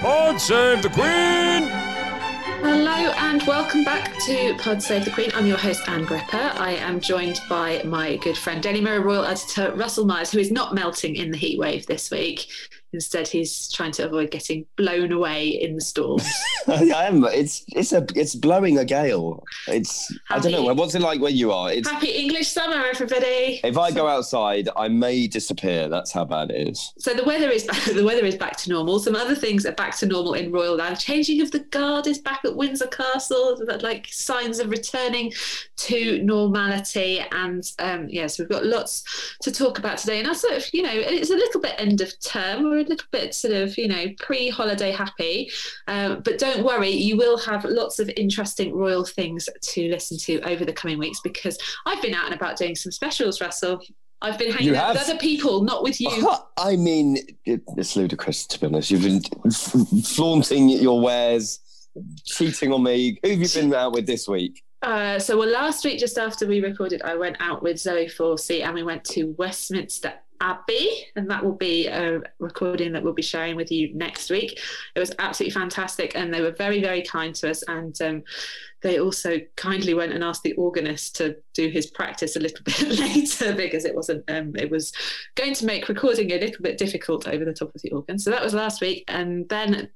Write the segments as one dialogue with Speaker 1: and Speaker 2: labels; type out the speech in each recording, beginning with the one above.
Speaker 1: Pod save the Queen!
Speaker 2: Hello and welcome back to Pod Save the Queen. I'm your host, Ann Gripper. I am joined by my good friend, Daily Mirror Royal Editor Russell Myers, who is not melting in the heat wave this week. Instead, he's trying to avoid getting blown away in the storms.
Speaker 3: I am. It's it's a it's blowing a gale. It's I don't know.
Speaker 2: Happy-
Speaker 3: What's it like where you are? It's
Speaker 2: Happy English summer, everybody!
Speaker 3: if I go outside, I may disappear. That's how bad it is.
Speaker 2: So the weather is back, the weather is back to normal. Some other things are back to normal in Royal Land. Changing of the guard is back at Windsor Castle. That like signs of returning to normality. And um, yes, we've got lots to talk about today. And I sort of, you know, it's a little bit end of term. We're little bit sort of, you know, pre-holiday happy. Um, but don't worry, you will have lots of interesting royal things to listen to over the coming weeks because I've been out and about doing some specials, Russell. I've been hanging
Speaker 3: You
Speaker 2: out with other people, not with you.
Speaker 3: I mean, it's ludicrous to be honest. You've been flaunting your wares, cheating on me. Who have you been out with this week?
Speaker 2: Uh, so, well, last week, just after we recorded, I went out with Zoe Forsey and we went to Westminster Abbey, and that will be a recording that we'll be sharing with you next week. It was absolutely fantastic, and they were very, very kind to us. And um, they also kindly went and asked the organist to do his practice a little bit later because it wasn't, um, it was going to make recording a little bit difficult over the top of the organ. So that was last week, and then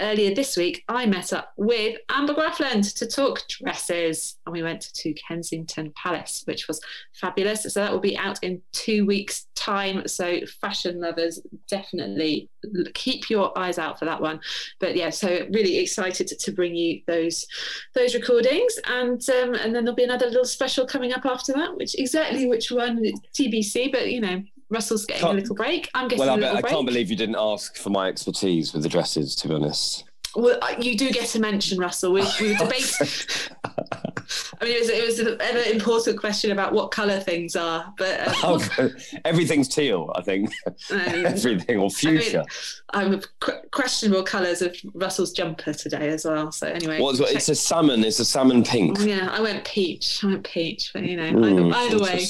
Speaker 2: earlier this week, I met up with Amber Graafland to talk dresses, and we went to Kensington Palace, which was fabulous. So that will be out in two weeks' time. So fashion lovers, definitely keep your eyes out for that one. But yeah, so really excited to, bring you those those recordings, and um, and then there'll be another little special coming up after that, which exactly which one TBC. But you know. Russell's getting
Speaker 3: Can't-
Speaker 2: a little break. I'm getting
Speaker 3: Well,
Speaker 2: a
Speaker 3: I,
Speaker 2: little
Speaker 3: bet, I
Speaker 2: break.
Speaker 3: can't believe you didn't ask for my expertise with the dresses. To be honest,
Speaker 2: Well, you do get a mention Russell. We, we debating. I mean, it was, it was an important question about what colour things are, but uh,
Speaker 3: Oh, everything's teal. I think
Speaker 2: um,
Speaker 3: everything or fuchsia.
Speaker 2: I'm qu- questionable colours of Russell's jumper today as well. So anyway, check-
Speaker 3: it's a salmon. It's a salmon pink.
Speaker 2: yeah, I went peach. I went peach, but you know,
Speaker 3: Mm,
Speaker 2: either, either way,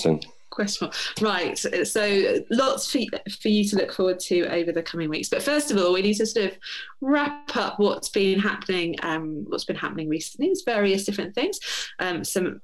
Speaker 3: interesting.
Speaker 2: questionable. Right. So lots for, for you to look forward to over the coming weeks. But first of all, we need to sort of wrap up what's been happening. Um, what's been happening recently? It's various different things. Um, some.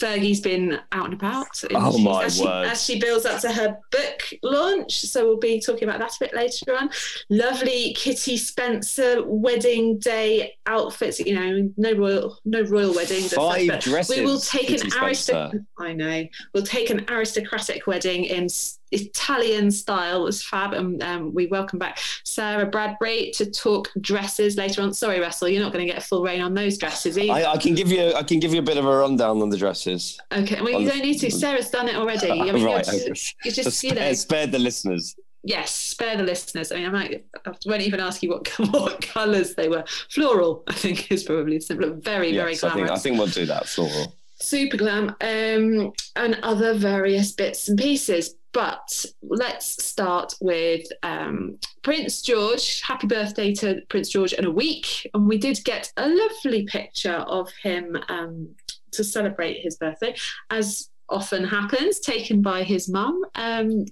Speaker 2: Fergie's been out and about. Oh, and
Speaker 3: Oh, my
Speaker 2: as she,
Speaker 3: word.
Speaker 2: as she builds up to her book launch. So we'll be talking about that a bit later on. Lovely Kitty Spencer wedding day outfits. You know, no royal, no royal weddings. such,
Speaker 3: Five dresses.
Speaker 2: We will take
Speaker 3: Kitty
Speaker 2: an aristocratic. I know. We'll take an aristocratic wedding in Italian style. Was fab, and um, we welcome back Sarah Bradbury to talk dresses later on. Sorry, Russell, you're not going to get a full reign on those dresses either.
Speaker 3: I, I can give you. I can give you a bit of a rundown on the dresses.
Speaker 2: okay, well,
Speaker 3: on
Speaker 2: you
Speaker 3: the-
Speaker 2: don't need to. Sarah's done it already. I mean,
Speaker 3: right.
Speaker 2: you're just, you're just you
Speaker 3: Spare,
Speaker 2: know,
Speaker 3: spared the listeners.
Speaker 2: yes, spare the listeners. I mean, I might, I won't even ask you what what colours they were. Floral, I think, is probably simple. Very, very
Speaker 3: Yes, I
Speaker 2: glamorous.
Speaker 3: think, I think we'll do that. Floral.
Speaker 2: super glam um, and other various bits and pieces but let's start with um, prince george. Happy birthday to prince george in a week. And we did get a lovely picture of him um, to celebrate his birthday as often happens taken by his mum. Um,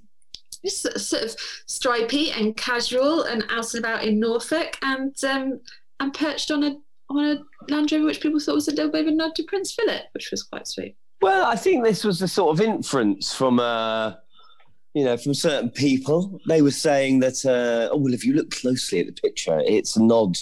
Speaker 2: sort of- stripy and casual and out and about in norfolk and um, and perched on a on a Land Rover, which people thought was a little bit of a nod to Prince Philip, which was quite sweet.
Speaker 3: Well, I think this was a sort of inference from, uh, you know, from certain people. They were saying that, uh, oh well, if you look closely at the picture, it's a nod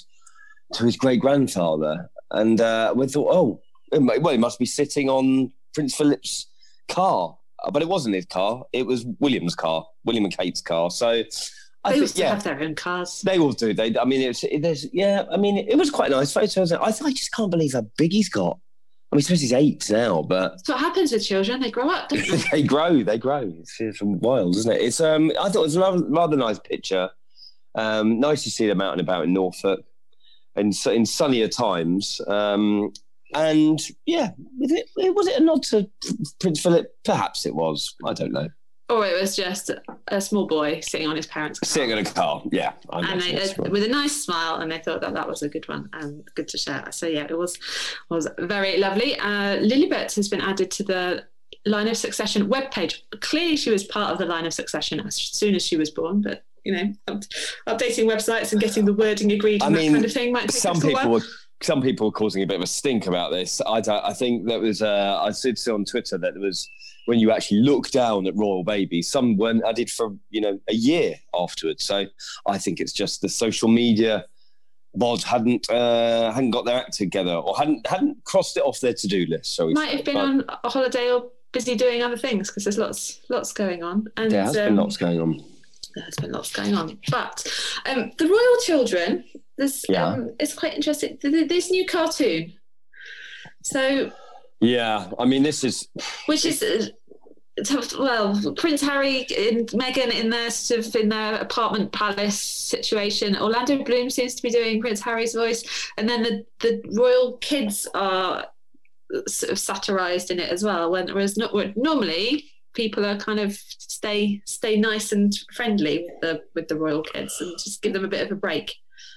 Speaker 3: to his great grandfather, and uh, we thought, oh, well, he must be sitting on Prince Philip's car, Uh, but it wasn't his car. It was William's car, William and Kate's car. So I
Speaker 2: They
Speaker 3: think,
Speaker 2: also
Speaker 3: yeah,
Speaker 2: have their own cars.
Speaker 3: they all do. They, I mean, it's it, there's yeah. I mean, it was quite a nice photo. wasn't? I, I just can't believe how big he's got. I mean, I suppose he's eight now, but
Speaker 2: That's what happens with children. They grow up, don't they?
Speaker 3: they grow, they grow. It's, it's wild, isn't it? It's um, I thought it was a rather, rather nice picture. Um, nice to see them out and about in Norfolk, and so in sunnier times. Um, and yeah, was it was it a nod to Prince Philip? Perhaps it was. I don't know.
Speaker 2: Or it was just a small boy sitting on his parents' car.
Speaker 3: Sitting in a car, yeah. I
Speaker 2: and they,
Speaker 3: right.
Speaker 2: with a nice smile, and they thought that that was a good one and good to share. So yeah, it was was very lovely. Uh, Lilibet has been added to the Line of Succession webpage. Clearly, she was part of the Line of Succession as soon as she was born, but you know, updating websites and getting the wording agreed
Speaker 3: I
Speaker 2: and
Speaker 3: mean,
Speaker 2: that kind of thing might take
Speaker 3: some people some people were causing a bit of a stink about this. I I think that was uh, I did see on Twitter that there was when you actually look down at royal babies, some weren't added for you know a year afterwards. So I think it's just the social media bod hadn't uh, hadn't got their act together or hadn't hadn't crossed it off their to do list. So it
Speaker 2: might have been on a holiday or busy doing other things because there's lots lots going on. And
Speaker 3: There has been
Speaker 2: um,
Speaker 3: lots going on.
Speaker 2: There's been lots going on. But um, the royal children, this
Speaker 3: Yeah.
Speaker 2: um, it's quite interesting. Th- th- This new cartoon, so
Speaker 3: Yeah, I mean this is
Speaker 2: which is. Uh, well, Prince Harry and Meghan in their sort of in their apartment palace situation. Orlando Bloom seems to be doing Prince Harry's voice, and then the the royal kids are sort of satirized in it as well. When whereas not, normally people are kind of stay stay nice and friendly with the with the royal kids and just give them a bit of a break.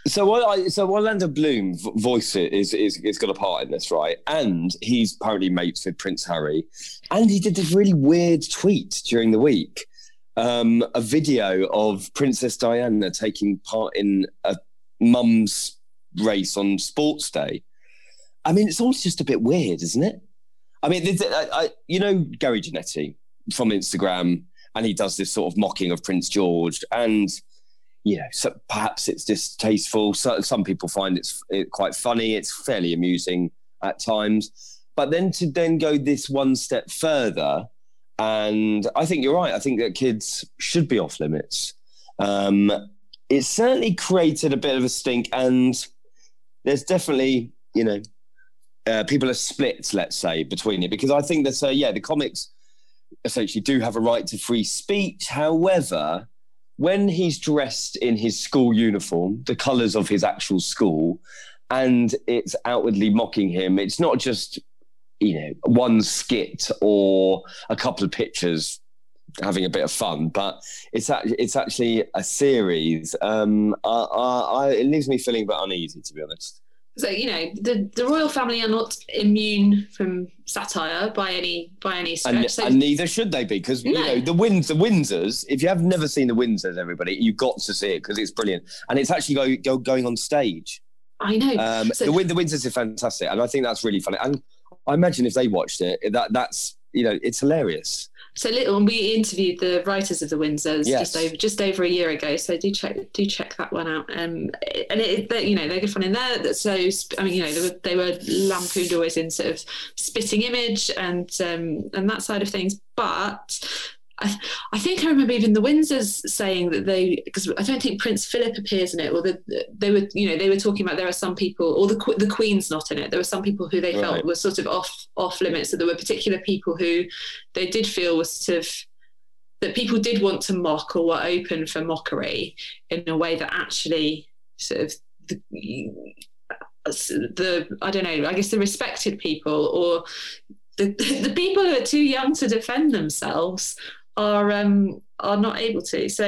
Speaker 3: So what I so Orlando Bloom voice is is is got a part in this, right? And he's apparently mates with Prince Harry, and he did this really weird tweet during the week, um, a video of Princess Diana taking part in a mum's race on Sports Day. I mean, it's all just a bit weird, isn't it? I mean, I, I, you know Gary Janetti from Instagram, and he does this sort of mocking of Prince George, and you know, so perhaps it's distasteful. So, some people find it's it quite funny. It's fairly amusing at times, but then to then go this one step further, and I think you're right. I think that kids should be off limits. Um, it certainly created a bit of a stink, and there's definitely you know uh, people are split, let's say, between it because I think that uh, yeah, the comics essentially do have a right to free speech. However, when he's dressed in his school uniform, the colours of his actual school, and it's outwardly mocking him, it's not just you know one skit or a couple of pictures having a bit of fun, but it's actually it's actually a series. Um, I, I, I, it leaves me feeling a bit uneasy, to be honest.
Speaker 2: So you know the the royal family are not immune from satire by any by any stretch.
Speaker 3: And,
Speaker 2: so
Speaker 3: and neither should they be because you know the Winds, the Windsors. If you have never seen the Windsors, everybody, you've got to see it because it's brilliant, and it's actually go, go, going on stage.
Speaker 2: I know.
Speaker 3: Um,
Speaker 2: So-
Speaker 3: the, the Windsors are fantastic, and I think that's really funny. And I imagine if they watched it, that that's you know it's hilarious.
Speaker 2: So little, and we interviewed the writers of the Windsors
Speaker 3: Yes.
Speaker 2: just over just over a year ago. So do check do check that one out. Um, and it, you know they're good fun in there. So I mean, you know, they were they were lampooned always in sort of spitting image and um, and that side of things. But I, I think I remember even the Windsors saying that they because I don't think Prince Philip appears in it, or the, they were you know they were talking about there are some people, or the the Queen's not in it. There were some people who they felt were sort of off off limits. So there were particular people who they did feel was sort of that people did want to mock or were open for mockery in a way that actually sort of the, the I don't know I guess the respected people or the the people who are too young to defend themselves are um are not able to so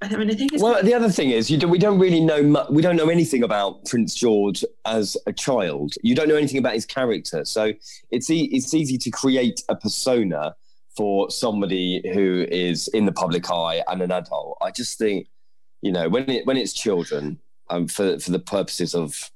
Speaker 2: I mean I think it's
Speaker 3: Well, the other thing is, you do, we don't really know. Mu- we don't know anything about Prince George as a child. You don't know anything about his character, so it's e- it's easy to create a persona for somebody who is in the public eye and an adult. I just think, you know, when it when it's children, um, for for the purposes of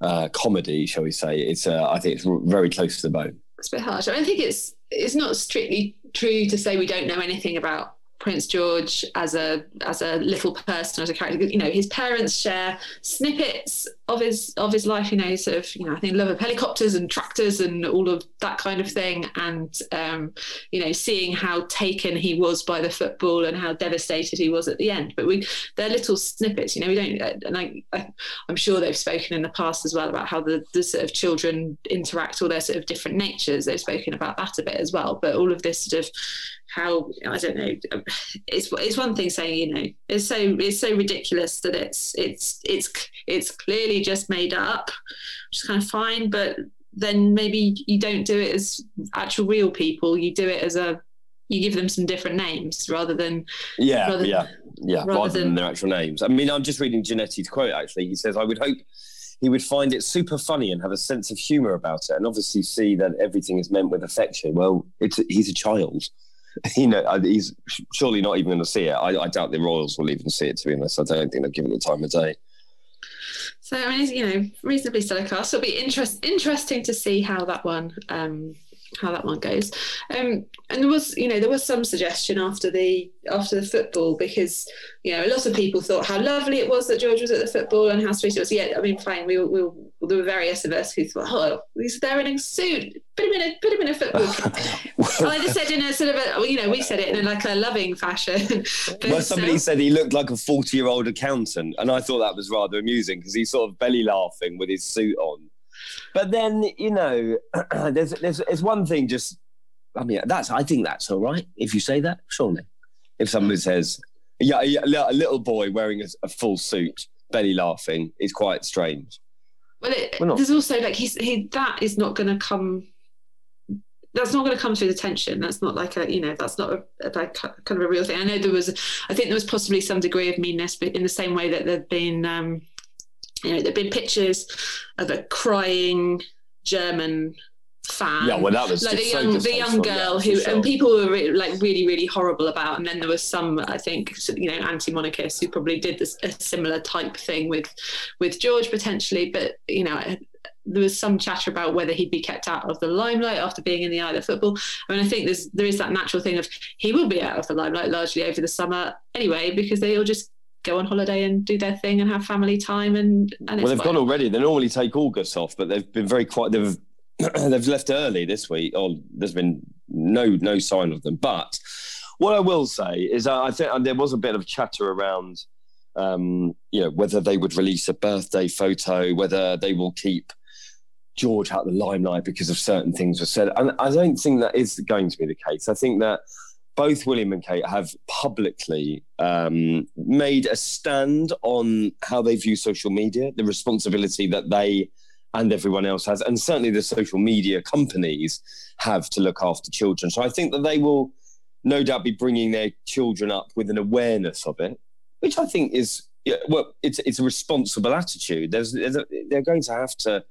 Speaker 3: uh, comedy, shall we say, it's uh, I think it's very close to the bone.
Speaker 2: it's a bit harsh. I don't think it's it's not strictly true to say we don't know anything about Prince George as a as a little person as a character. You know, his parents share snippets of his of his life. You know, sort of you know I think love of helicopters and tractors and all of that kind of thing, and um, you know seeing how taken he was by the football and how devastated he was at the end. But we they're little snippets. You know, we don't. And I, I I'm sure they've spoken in the past as well about how the the sort of children interact, all their sort of different natures. They've spoken about that a bit as well. But all of this sort of how I don't know. Um, it's it's one thing saying you know it's so it's so ridiculous that it's it's it's it's clearly just made up, which is kind of fine. But then maybe you don't do it as actual real people. You do it as a you give them some different names rather than
Speaker 3: yeah rather yeah yeah rather, rather than, than, their actual names. I mean, I'm just reading Janetti's quote. Actually, he says, "I would hope." He would find it super funny and have a sense of humour about it, and obviously see that everything is meant with affection. Well, it's he's a child, you know, he's surely not even going to see it. I, I, doubt the Royals will even see it, to be honest. I don't think they've given it the time of day.
Speaker 2: So, I mean, you know, reasonably stellar cast. It'll be interest, interesting to see how that one um, how that one goes. Um, and there was, you know, there was some suggestion after the after the football because you know a lot of people thought how lovely it was that George was at the football and how sweet it was. Yeah, I mean, fine. We, we there were various of us who thought, oh, he's there in a suit. Put him in a put him in a football. well, I just said in a sort of a, you know, we said it in like a loving fashion.
Speaker 3: but, well, somebody uh, said he looked like a forty-year-old accountant, and I thought that was rather amusing because he's sort of belly laughing with his suit on but then you know, there's there's there's one thing. Just I mean, that's I think that's all right if you say that. Surely, if somebody says, yeah, a little boy wearing a, a full suit, belly laughing, is quite strange.
Speaker 2: Well, it, there's also like he's he that is not going to come. That's not going to come through the tension. That's not like a you know that's not a, a, like kind of a real thing. I know there was, I think there was possibly some degree of meanness, but in the same way that there've been um, you know, there've been pictures of a crying German fan.
Speaker 3: Yeah, well, that was
Speaker 2: like the young, so the young girl yeah, who, sure. and people were re- like really, really horrible about. And then there was some, I think, you know, anti-monarchists who probably did this, a similar type thing with, with George potentially. But you know, there was some chatter about whether he'd be kept out of the limelight after being in the eye of football. I mean, I think there's there is that natural thing of he will be out of the limelight largely over the summer anyway because they all just go on holiday and do their thing and have family time and, and
Speaker 3: well they've gone already they normally take august off but they've been very quiet they've they've left early this week. Or there's been no no sign of them. But what i will say is i think there was a bit of chatter around um, you know whether they would release a birthday photo whether they will keep george out of the limelight because of certain things were said. And i don't think that is going to be the case. I think that both William and Kate have publicly um, made a stand on how they view social media, the responsibility that they and everyone else has, and certainly the social media companies have to look after children. So I think that they will no doubt be bringing their children up with an awareness of it, which I think is well, it's it's a responsible attitude. There's, there's a, they're going to have to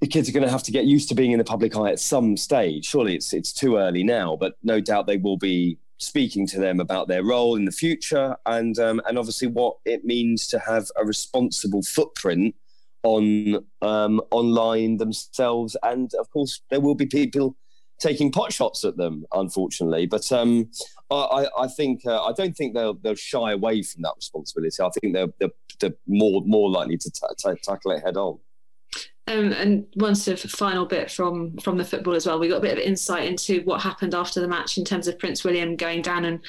Speaker 3: the kids are going to have to get used to being in the public eye at some stage. Surely it's it's too early now, but no doubt they will be speaking to them about their role in the future and um, and obviously what it means to have a responsible footprint on um, online themselves. And of course, there will be people taking pot shots at them, unfortunately. But um, I, I, think uh, I don't think they'll they'll shy away from that responsibility. I think they're they're, they're more more likely to t- t- tackle it head on.
Speaker 2: Um, and one sort of final bit from from the football as well. We got a bit of insight into what happened after the match in terms of Prince William going down and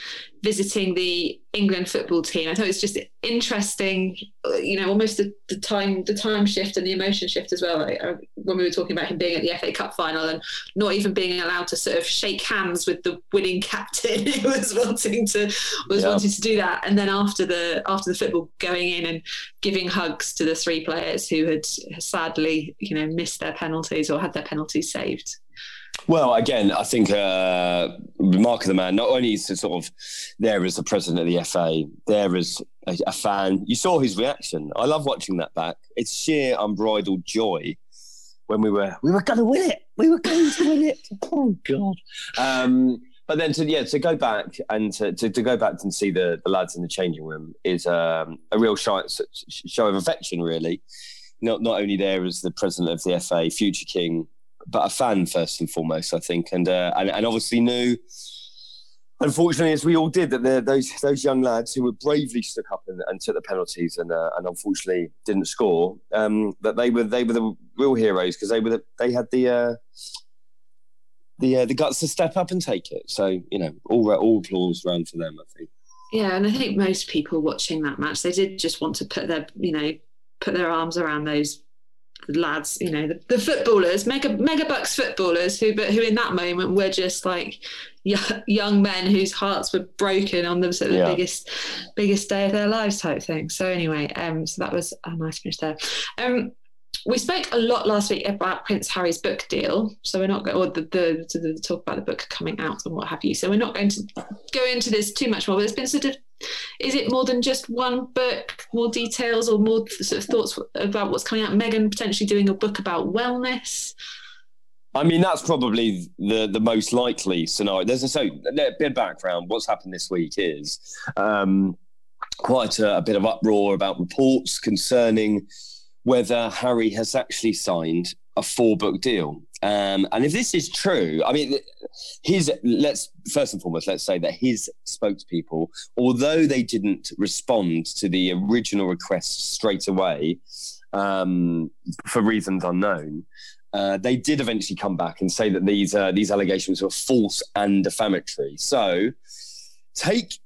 Speaker 2: visiting the England football team. I thought it was just interesting, you know, almost the, the time the time shift and the emotion shift as well. Like, uh, when we were talking about him being at the FA Cup final and not even being allowed to sort of shake hands with the winning captain who was wanting to was wanting to do that, and then after the after the football going in and giving hugs to the three players who had sadly, you know, missed their penalties or had their penalties saved.
Speaker 3: Well, again, I think uh, Mark of the Man not only is sort of there as the president of the FA, there as a, a, fan. You saw his reaction. I love watching that back. It's sheer unbridled joy when we were we were going to win it. We were going to win it. Oh God. Um, but then to yeah to go back and to, to, to, go back and see the, the lads in the changing room is um, a real show, show of affection, really. Not not only there as the president of the FA, future king, but a fan first and foremost, I think, and uh, and, and obviously knew. unfortunately, as we all did, that those those young lads who were bravely stuck up and, and took the penalties and uh, and unfortunately didn't score, um, that they were they were the real heroes because they were the, they had the uh, the uh, the guts to step up and take it. So you know, all all applause round for them. I think.
Speaker 2: Yeah, and I think most people watching that match, they did just want to put their you know put their arms around those lads, you know, the, the, footballers, mega mega bucks footballers who, but who in that moment were just like young men whose hearts were broken on the sort of yeah. biggest biggest day of their lives type thing. So anyway, um, so that was a nice finish there. Um, we spoke a lot last week about Prince Harry's book deal, so we're not going or the, the, the talk about the book coming out and what have you. So we're not going to go into this too much more. But there's been sort of, is it more than just one book? More details or more sort of thoughts about what's coming out? Meghan potentially doing a book about wellness.
Speaker 3: I mean, that's probably the the most likely scenario. There's a so a bit of background. What's happened this week is um, quite a, a bit of uproar about reports concerning whether Harry has actually signed a four book deal. Um, and if this is true, I mean, his let's first and foremost let's say that his spokespeople, although they didn't respond to the original request straight away um, for reasons unknown, uh, they did eventually come back and say that these uh, these allegations were false and defamatory. So take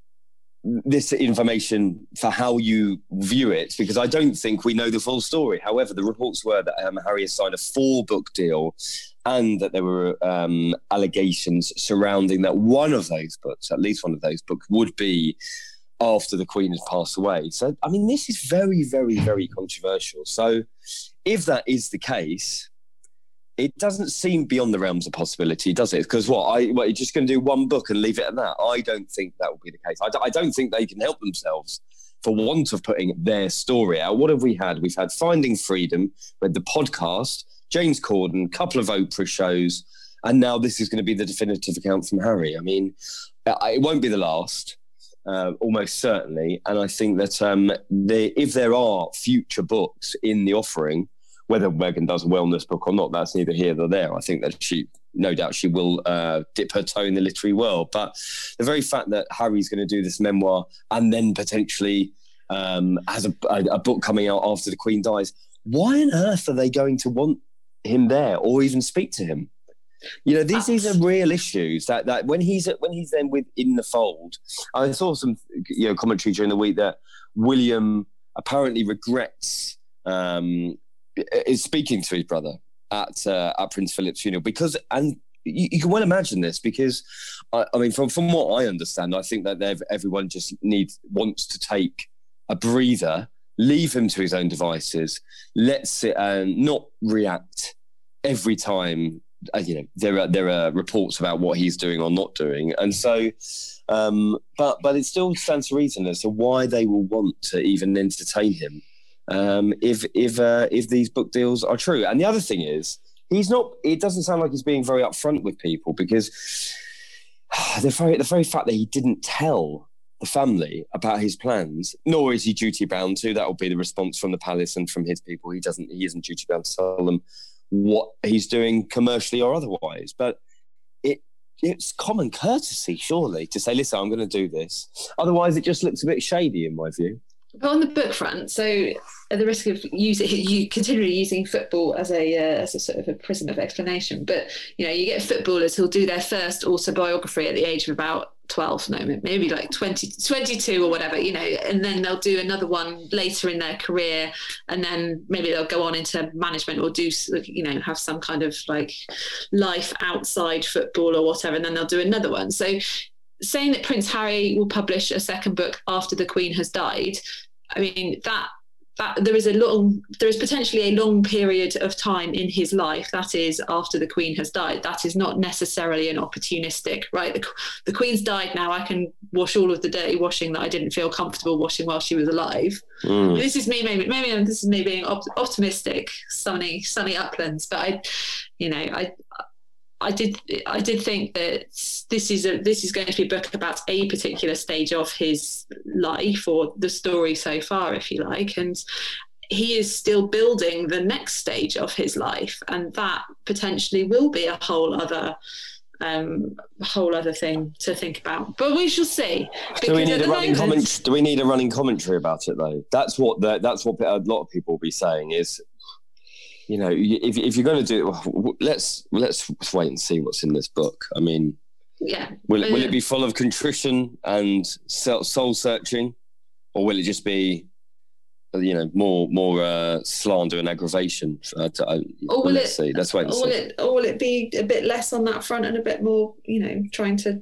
Speaker 3: this information for how you view it because I don't think we know the full story. However, the reports were that um, Harry has signed a four book deal and that there were um, allegations surrounding that one of those books, at least one of those books, would be after the Queen has passed away. So, I mean, this is very, very, very controversial. So, if that is the case, it doesn't seem beyond the realms of possibility, does it? Because what I what, you're just going to do one book and leave it at that? I don't think that will be the case. I d- I don't think they can help themselves for want of putting their story out. What have we had? We've had Finding Freedom, with the podcast, James Corden, couple of Oprah shows, and now this is going to be the definitive account from Harry. I mean, it won't be the last. Uh, almost certainly, and I think that um, they, if there are future books in the offering, whether Meghan does a wellness book or not, that's neither here nor there. I think that she, no doubt, she will uh, dip her toe in the literary world. But the very fact that Harry's going to do this memoir and then potentially um, has a, a, a book coming out after the Queen dies, why on earth are they going to want him there or even speak to him? You know, these these are real issues that that when he's when he's then within the fold. I saw some you know commentary during the week that William apparently regrets um, is speaking to his brother at uh, at Prince Philip's funeral because and you, you, can well imagine this because I, I, mean from from what I understand I think that everyone just needs wants to take a breather leave him to his own devices let's it and not react every time uh, you know there are there are reports about what he's doing or not doing. And so um, but but it still stands to reason as to why they will want to even entertain him um, if if uh, if these book deals are true. And the other thing is, he's not. It doesn't sound like he's being very upfront with people because the very the very fact that he didn't tell the family about his plans, nor is he duty bound to. That will be the response from the palace and from his people. He doesn't. He isn't duty bound to tell them what he's doing commercially or otherwise. But it it's common courtesy, surely, to say, "Listen, I'm going to do this." Otherwise, it just looks a bit shady, in my view.
Speaker 2: But on the book front, so at the risk of using you continually using football as a uh, as a sort of a prism of explanation, but you know you get footballers who'll do their first autobiography at the age of about 12 no maybe like 20 22 or whatever you know and then they'll do another one later in their career and then maybe they'll go on into management or do you know have some kind of like life outside football or whatever and then they'll do another one. So saying that prince harry will publish a second book after the queen has died I mean that that there is a long there is potentially a long period of time in his life that is after the queen has died. That is not necessarily an opportunistic right? The, the queen's died now i can wash all of the dirty washing that i didn't feel comfortable washing while she was alive. Mm. this is me maybe maybe this is me being op- optimistic sunny sunny uplands but i you know i I did I did think that this is a this is going to be a book about a particular stage of his life or the story so far, if you like, and he is still building the next stage of his life, and that potentially will be a whole other um, whole other thing to think about. But we shall see.
Speaker 3: Do we need a running
Speaker 2: moment-
Speaker 3: comment? Do we need a running commentary about it though? That's what the, that's what a lot of people will be saying is, you know, if, if you're going to do it, let's let's wait and see what's in this book. I mean,
Speaker 2: Yeah.
Speaker 3: will it, will it be full of contrition and soul searching, or will it just be, you know, more more uh, slander and aggravation? Uh, to, uh,
Speaker 2: Or will
Speaker 3: let's
Speaker 2: it-
Speaker 3: see. Let's wait and
Speaker 2: Or
Speaker 3: see.
Speaker 2: will it, or will it be a bit less on that front and a bit more, you know, trying to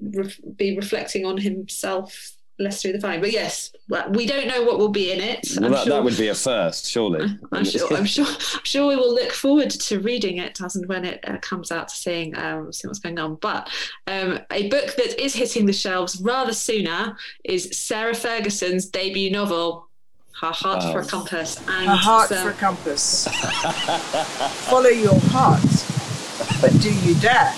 Speaker 2: re- be reflecting on himself less do the fine? But yes, we don't know what will be in it.
Speaker 3: well,
Speaker 2: I'm
Speaker 3: that,
Speaker 2: sure,
Speaker 3: that would be a first, surely.
Speaker 2: I'm sure, I'm sure. I'm sure we will look forward to reading it as and when it uh, comes out to seeing um, seeing what's going on. But um, a book that is hitting the shelves rather sooner is Sarah Ferguson's debut novel, Her Heart for a
Speaker 3: Oh.
Speaker 2: Compass. And
Speaker 4: A heart
Speaker 2: so-
Speaker 4: for a compass. Follow your heart, but do you dare?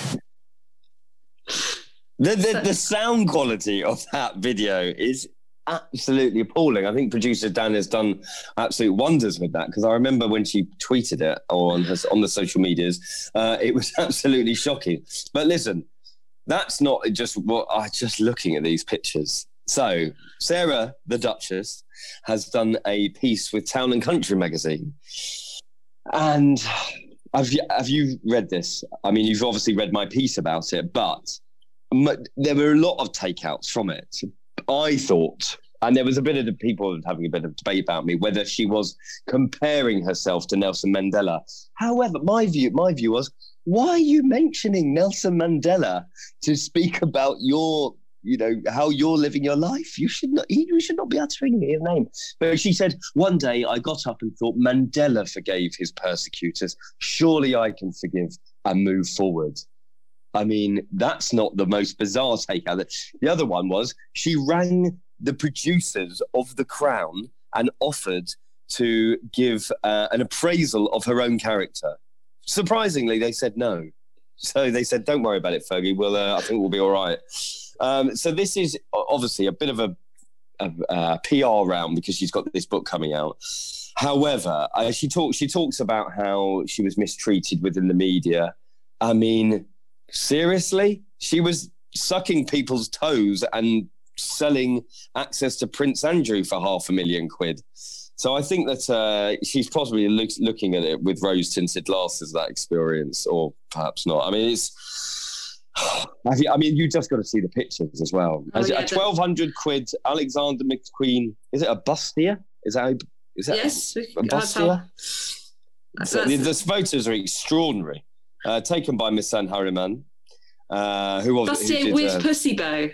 Speaker 3: The, the, the sound quality of that video is absolutely appalling. I think producer Dan has done absolute wonders with that because I remember when she tweeted it on her, on the social medias, uh, it was absolutely shocking. But listen, that's not just what I just looking at these pictures. So Sarah, the Duchess, has done a piece with Town and Country magazine, and have you, have you read this? I mean, you've obviously read my piece about it, but there were a lot of takeouts from it. I thought, and there was a bit of the people having a bit of debate about me whether she was comparing herself to Nelson Mandela. However, my view, my view was, why are you mentioning Nelson Mandela to speak about your, you know, how you're living your life? You should not, you should not be uttering his name. But she said, one day I got up and thought Mandela forgave his persecutors. Surely I can forgive and move forward. I mean, that's not the most bizarre take out. The other one was she rang the producers of The Crown and offered to give uh, an appraisal of her own character. Surprisingly, they said no. So they said, "Don't worry about it, Fergie. We'll, uh, I think we'll be all right." Um, so this is obviously a bit of a, a, a PR round because she's got this book coming out. However, she talks she talks about how she was mistreated within the media. I mean, seriously, she was sucking people's toes and selling access to Prince Andrew for half a million quid. So I think that uh, she's possibly look, looking at it with rose tinted glasses, that experience, or perhaps not. I mean, it's. I mean, you just got to see the pictures as well.
Speaker 2: Oh,
Speaker 3: As-
Speaker 2: yeah,
Speaker 3: a twelve hundred quid Alexander McQueen. Is it a bustier? Is that? Is that
Speaker 2: Yes,
Speaker 3: a
Speaker 2: that's
Speaker 3: bustier? So the, the photos are extraordinary, uh, taken by Misan Harriman, uh, who was
Speaker 2: Bustier
Speaker 3: did,
Speaker 2: with
Speaker 3: uh,
Speaker 2: pussy bow.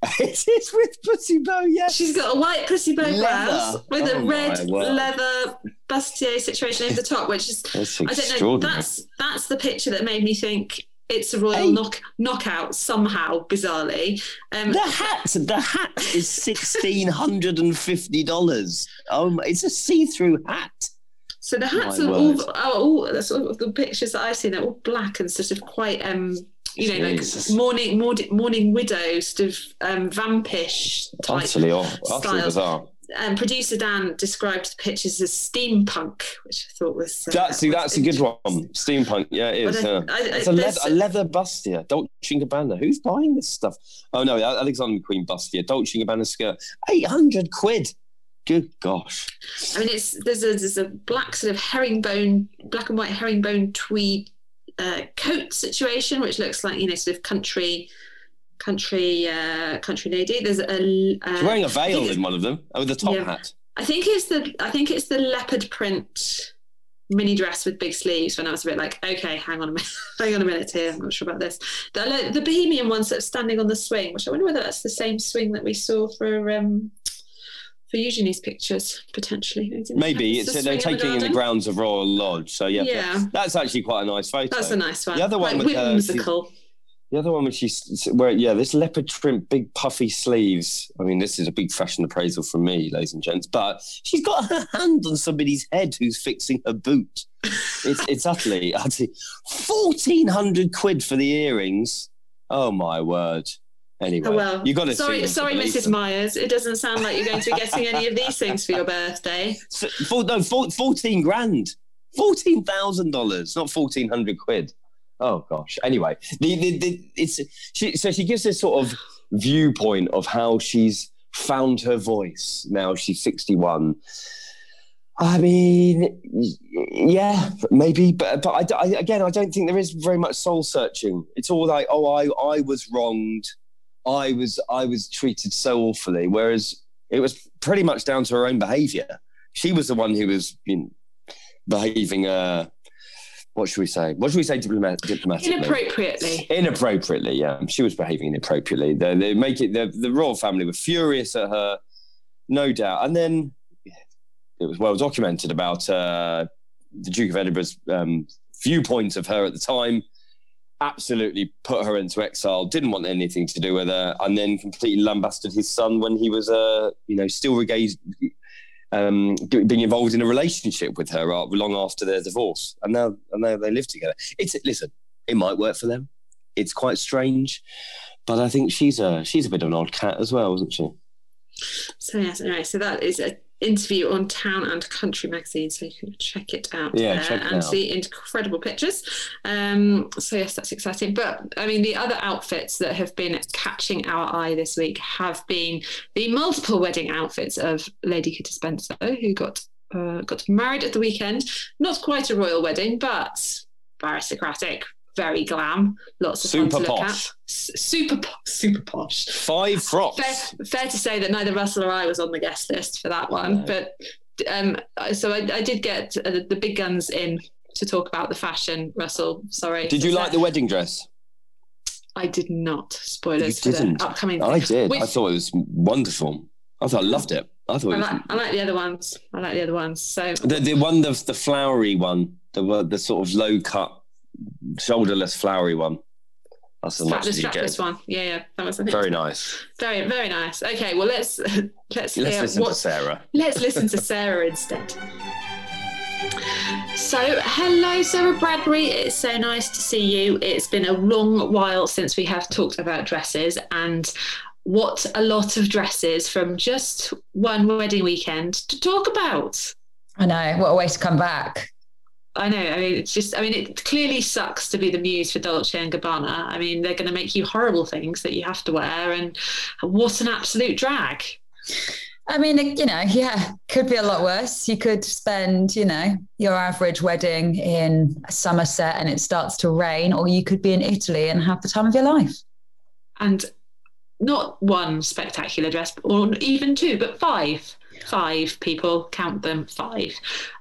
Speaker 3: it is with Pussy Bow, yes.
Speaker 2: She's got a white pussy bow blouse with
Speaker 3: Oh
Speaker 2: a red leather bustier situation over the top, which is
Speaker 3: That's
Speaker 2: I don't know. That's that's the picture that made me think it's a royal
Speaker 3: Hey.
Speaker 2: knock knockout somehow, bizarrely. Um,
Speaker 3: The hat, the hat is sixteen hundred and fifty dollars. Oh, it's a see-through hat.
Speaker 2: So the hats are all, are all the sort of the pictures that I've seen. They're all black and sort of quite um. You know,
Speaker 3: Jesus.
Speaker 2: like morning, morning, morning widow, sort of um, vampish type.
Speaker 3: Utterly, off, utterly bizarre.
Speaker 2: Um, producer Dan described the pictures as steampunk, which I thought was. uh,
Speaker 3: That's see, that's a good one. Steampunk, yeah, it is. Yeah.
Speaker 2: I- I-
Speaker 3: It's a leather, a leather bustier, Dolce and Gabbana. Who's buying this stuff? Oh no, Alexander McQueen bustier, Dolce and Gabbana skirt, eight hundred quid. Good gosh.
Speaker 2: I mean, it's there's a there's a black sort of herringbone, black and white herringbone tweed uh, coat situation, which looks like you know sort of country, country, uh, country lady. There's a. Uh,
Speaker 3: wearing a veil in one of them, oh, with a top
Speaker 2: Yeah.
Speaker 3: hat.
Speaker 2: I think it's the I think it's the leopard print mini dress with big sleeves. When I was a bit like, okay, hang on a minute, hang on a minute here. I'm not sure about this. The, the Bohemian one sort of standing on the swing, which I wonder whether that's the same swing that we saw for um for Eugenie's pictures potentially.
Speaker 3: Maybe
Speaker 2: it's
Speaker 3: it's,
Speaker 2: the
Speaker 3: they're taking in the grounds of Royal Lodge. So yeah,
Speaker 2: Yeah.
Speaker 3: that's actually quite a nice photo.
Speaker 2: That's a nice one.
Speaker 3: The other one
Speaker 2: Quite
Speaker 3: with uh,
Speaker 2: her-
Speaker 3: The other one, when she's where, yeah, this leopard print, big puffy sleeves. I mean, this is a big fashion appraisal from me, ladies and gents. But she's got her hand on somebody's head who's fixing her boot. It's it's utterly, utterly fourteen hundred quid for the earrings. Oh my word! Anyway,
Speaker 2: Oh, well,
Speaker 3: you got to.
Speaker 2: Sorry, sorry, Mrs. Myers. It doesn't sound like you're going to be getting any of these things for your birthday.
Speaker 3: So- four, no, four, fourteen grand, fourteen thousand dollars, not fourteen hundred quid. Oh gosh. Anyway, the, the, the it's she so she gives this sort of viewpoint of how she's found her voice. Now she's 61. I mean, yeah, maybe, but but I, I, again, I don't think there is very much soul searching. It's all like, oh, I I was wronged, I was I was treated so awfully. Whereas it was pretty much down to her own behaviour. She was the one who was you know, behaving. Uh, what should we say? What should we say diplomat- diplomatically?
Speaker 2: Inappropriately.
Speaker 3: Inappropriately, yeah. She was behaving inappropriately. They, they make it. The, the royal family were furious at her, no doubt. And then it was well documented about uh, the Duke of Edinburgh's um, viewpoint of her at the time. Absolutely put her into exile. Didn't want anything to do with her, and then completely lambasted his son when he was, uh, you know, still regazed, um, being involved in a relationship with her long after their divorce, and now and now they live together. It's listen, it might work for them. It's quite strange, but I think she's a she's a bit of an odd cat as well, isn't she?
Speaker 2: So yes, anyway, so that is a interview on Town and Country magazine, so you can check it out
Speaker 3: yeah,
Speaker 2: there
Speaker 3: check it
Speaker 2: and
Speaker 3: out.
Speaker 2: see incredible pictures. Um, so yes, that's exciting. But I mean, the other outfits that have been catching our eye this week have been the multiple wedding outfits of Lady Kitty Spencer, who got uh, got married at the weekend. Not quite a royal wedding, but aristocratic. Very glam, lots of
Speaker 3: Super
Speaker 2: fun to look
Speaker 3: posh.
Speaker 2: at. S- super, super posh
Speaker 3: Five frocks.
Speaker 2: fair, fair to say that neither Russell or I was on the guest list for that one.
Speaker 3: No.
Speaker 2: But um, so I, I did get uh, the big guns in to talk about the fashion. Russell, sorry.
Speaker 3: Did you like the wedding dress?
Speaker 2: I did not. Spoilers
Speaker 3: You
Speaker 2: for the
Speaker 3: didn't?
Speaker 2: upcoming.
Speaker 3: I did.
Speaker 2: Which-
Speaker 3: I thought it was wonderful. I thought I loved it. I thought
Speaker 2: I
Speaker 3: it was
Speaker 2: like, I like the other ones. I like the other ones. So
Speaker 3: the the one the the flowery one, the one- the sort of low cut, shoulderless flowery one. That's as
Speaker 2: strap,
Speaker 3: much
Speaker 2: the
Speaker 3: as you get.
Speaker 2: strapless one. Yeah, yeah. That was I
Speaker 3: Very nice.
Speaker 2: very, very nice. Okay, well let's let's hear
Speaker 3: Let's listen
Speaker 2: what
Speaker 3: to Sarah.
Speaker 2: Let's listen to Sarah instead. So, hello, Sarah Bradbury. It's so nice to see you. It's been a long while since we have talked about dresses, and what a lot of dresses from just one wedding weekend to talk about.
Speaker 5: I know. What a way to come back.
Speaker 2: I know. I mean, it's just. I mean, it clearly sucks to be the muse for Dolce and Gabbana. I mean, they're going to make you horrible things that you have to wear, and what an absolute drag.
Speaker 5: I mean, you know, yeah, could be a lot worse. You could spend, you know, your average wedding in Somerset and it starts to rain, or you could be in Italy and have the time of your life.
Speaker 2: and not one spectacular dress or even two but five five people count them five.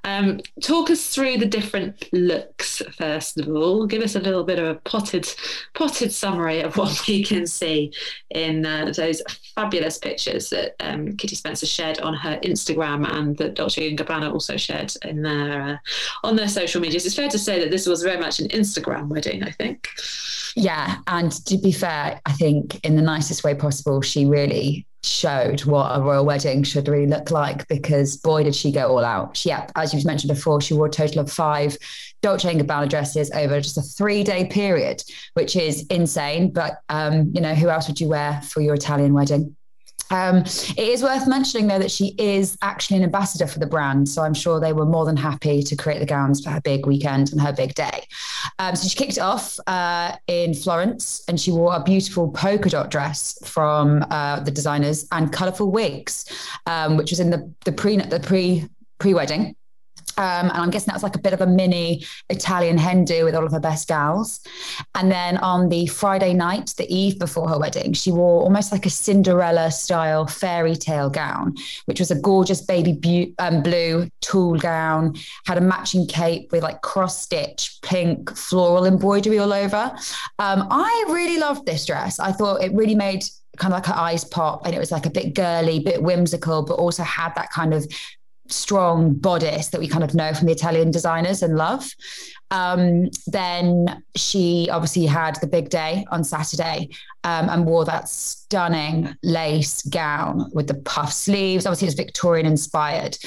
Speaker 2: Um, talk us through the different looks first of all. Give us a little bit of a potted potted summary of what we can see in uh, those fabulous pictures that um, kitty spencer shared on her instagram and that dolce and gabbana also shared in their uh, on their social medias. It's fair to say that this was very much an instagram wedding i think.
Speaker 5: Yeah. And to be fair, I think in the nicest way possible, she really showed what a royal wedding should really look like because boy, did she go all out. She, yeah, as you've mentioned before, she wore a total of five Dolce and Gabbana dresses over just a three day period, which is insane. But, um, you know, who else would you wear for your Italian wedding? Um, it is worth mentioning, though, that she is actually an ambassador for the brand. So I'm sure they were more than happy to create the gowns for her big weekend and her big day. Um, so she kicked off uh, in Florence and she wore a beautiful polka dot dress from uh, the designers and colourful wigs, um, which was in the, the pre the pre pre wedding. Um, and I'm guessing that was like a bit of a mini Italian hen do with all of her best gals. And then on the Friday night, the eve before her wedding, she wore almost like a Cinderella style fairy tale gown, which was a gorgeous baby um, blue tulle gown, had a matching cape with like cross stitch pink floral embroidery all over. Um, I really loved this dress. I thought it really made kind of like her eyes pop and it was like a bit girly, bit whimsical, but also had that kind of strong bodice that we kind of know from the Italian designers and love. Um, then she obviously had the big day on Saturday um, and wore that stunning lace gown with the puff sleeves. Obviously, it's Victorian inspired.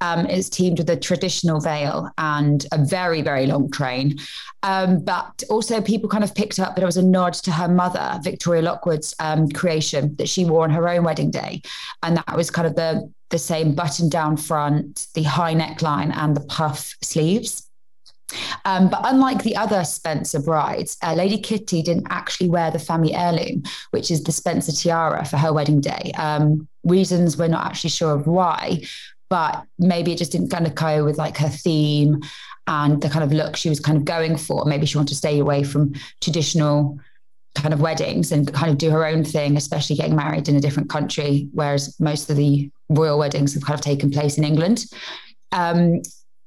Speaker 5: Um, it's teamed with a traditional veil and a very, very long train. Um, but also, people kind of picked up that it was a nod to her mother, Victoria Lockwood's um, creation that she wore on her own wedding day. And that was kind of the, the same button down front, the high neckline, and the puff sleeves. Um, but unlike the other Spencer brides, uh, Lady Kitty didn't actually wear the family heirloom, which is the Spencer tiara for her wedding day. Um, reasons we're not actually sure of why, but maybe it just didn't kind of go with like her theme and the kind of look she was kind of going for. Maybe she wanted to stay away from traditional kind of weddings and kind of do her own thing, especially getting married in a different country, whereas most of the royal weddings have kind of taken place in England. Um,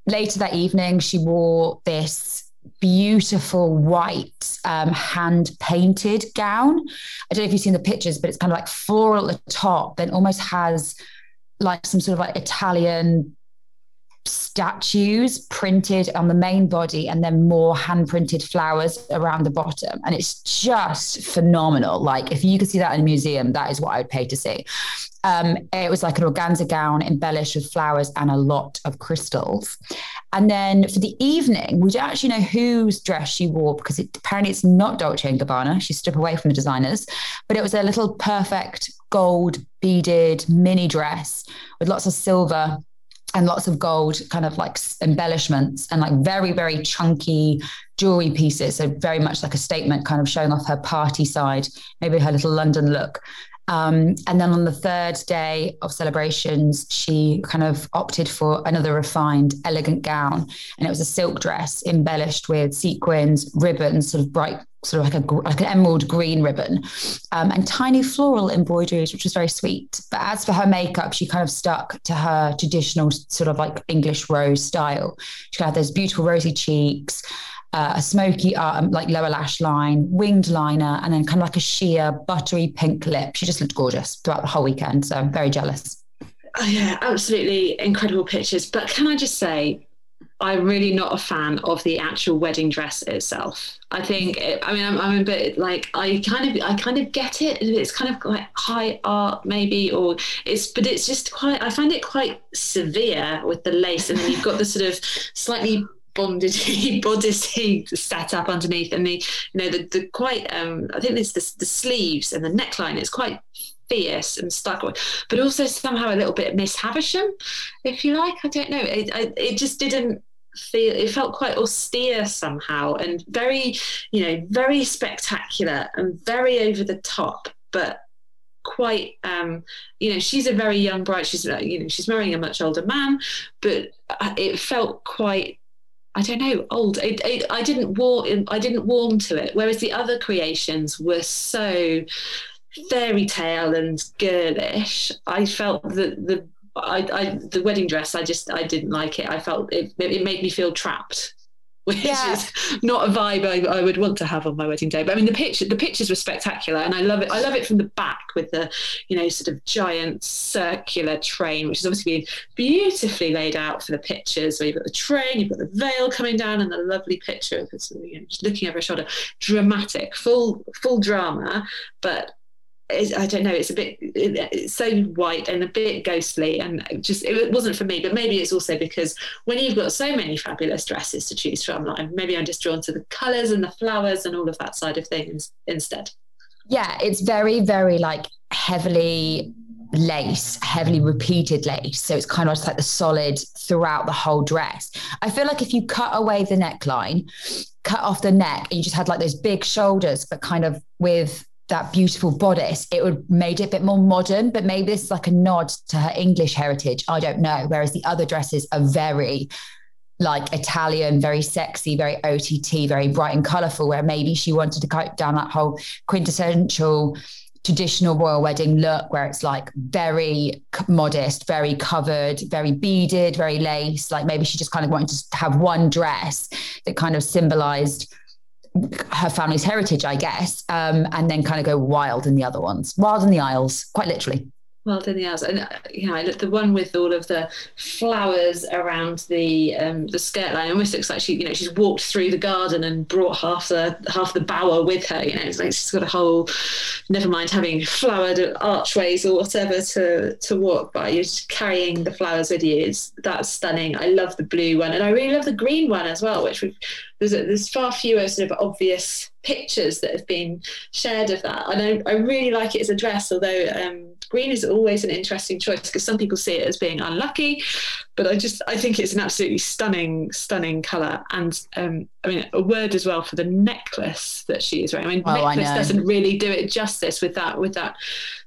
Speaker 5: later that evening, she wore this beautiful white um, hand painted gown. I don't know if you've seen the pictures, but it's kind of like floral at the top, then almost has like some sort of like Italian statues printed on the main body and then more hand printed flowers around the bottom. And it's just phenomenal. Like, if you could see that in a museum, that is what I would pay to see. Um, it was like an organza gown embellished with flowers and a lot of crystals. And then for the evening, we don't actually know whose dress she wore because it, apparently it's not Dolce and Gabbana. She stood away from the designers, but it was a little perfect gold beaded mini dress with lots of silver and lots of gold kind of like embellishments and like very very chunky jewelry pieces. So very much like a statement kind of showing off her party side maybe her little london look um, and then on the third day of celebrations, she kind of opted for another refined, elegant gown. And it was a silk dress embellished with sequins, ribbons, sort of bright, sort of like a like an emerald green ribbon, um, and tiny floral embroideries, which was very sweet. But as for her makeup, she kind of stuck to her traditional sort of like English rose style. She had those beautiful rosy cheeks uh, a smoky um, like lower lash line, winged liner, and then kind of like a sheer buttery pink lip. She just looked gorgeous throughout the whole weekend. So I'm very jealous.
Speaker 2: Oh, yeah, absolutely incredible pictures. But can I just say, I'm really not a fan of the actual wedding dress itself. I think, it, I mean, I'm, I'm, a bit like I kind of, I kind of get it. It's kind of like high art, maybe, or it's, but it's just quite. I find it quite severe with the lace, and then you've got the sort of slightly bodice set up underneath and the you know the, the quite um i think it's the, the sleeves and the neckline is quite fierce and stuck but also somehow a little bit miss havisham if you like i don't know. It, I, it just didn't feel it felt quite austere somehow and very you know very spectacular and very over the top but quite um you know she's a very young bride she's you know she's marrying a much older man but uh, it felt quite I don't know, old. It, it, I didn't warm. I didn't warm to it. Whereas the other creations were so fairy tale and girlish. I felt that the I, I the wedding dress. I just I didn't like it. I felt it. It made me feel trapped which yeah. is not a vibe I, I, would want to have on my wedding day. But I mean, the picture, the pictures were spectacular, and I love it. I love it from the back with the, you know, sort of giant circular train, which has obviously been beautifully laid out for the pictures. So you've got the train, you've got the veil coming down, and the lovely picture of you know, just looking over her shoulder. Dramatic, full, full drama, but I don't know. It's a bit it's so white and a bit ghostly, and just it wasn't for me. But maybe it's also because when you've got so many fabulous dresses to choose from, like maybe I'm just drawn to the colours and the flowers and all of that side of things instead.
Speaker 5: Yeah, it's very, very like heavily lace, heavily repeated lace. So it's kind of just like the solid throughout the whole dress. I feel like if you cut away the neckline, cut off the neck, and you just had like those big shoulders, but kind of with that beautiful bodice, it would made it a bit more modern, but maybe this is like a nod to her English heritage. I don't know. Whereas the other dresses are very like Italian, very sexy, very OTT, very bright and colorful, where maybe she wanted to cut down that whole quintessential traditional royal wedding look where it's like very modest, very covered, very beaded, very lace. Like maybe she just kind of wanted to have one dress that kind of symbolized her family's heritage, I guess, um, and then kind of go wild in the other ones, wild in the aisles, quite literally.
Speaker 2: Wild in the aisles, and uh, you know, the one with all of the flowers around the um, the skirt line almost looks like she, you know, she's walked through the garden and brought half the half the bower with her. You know, it's like she's got a whole. Never mind having flowered archways or whatever to to walk by. You're just carrying the flowers with you. It's that's stunning. I love the blue one, and I really love the green one as well, which we've there's, there's far fewer sort of obvious pictures that have been shared of that. And I, I really like it as a dress, although um, green is always an interesting choice because some people see it as being unlucky, but I just I think it's an absolutely stunning, stunning colour. And um, I mean, a word as well for the necklace that she is wearing. I mean,
Speaker 5: Oh,
Speaker 2: necklace
Speaker 5: know.
Speaker 2: doesn't really do it justice with that with that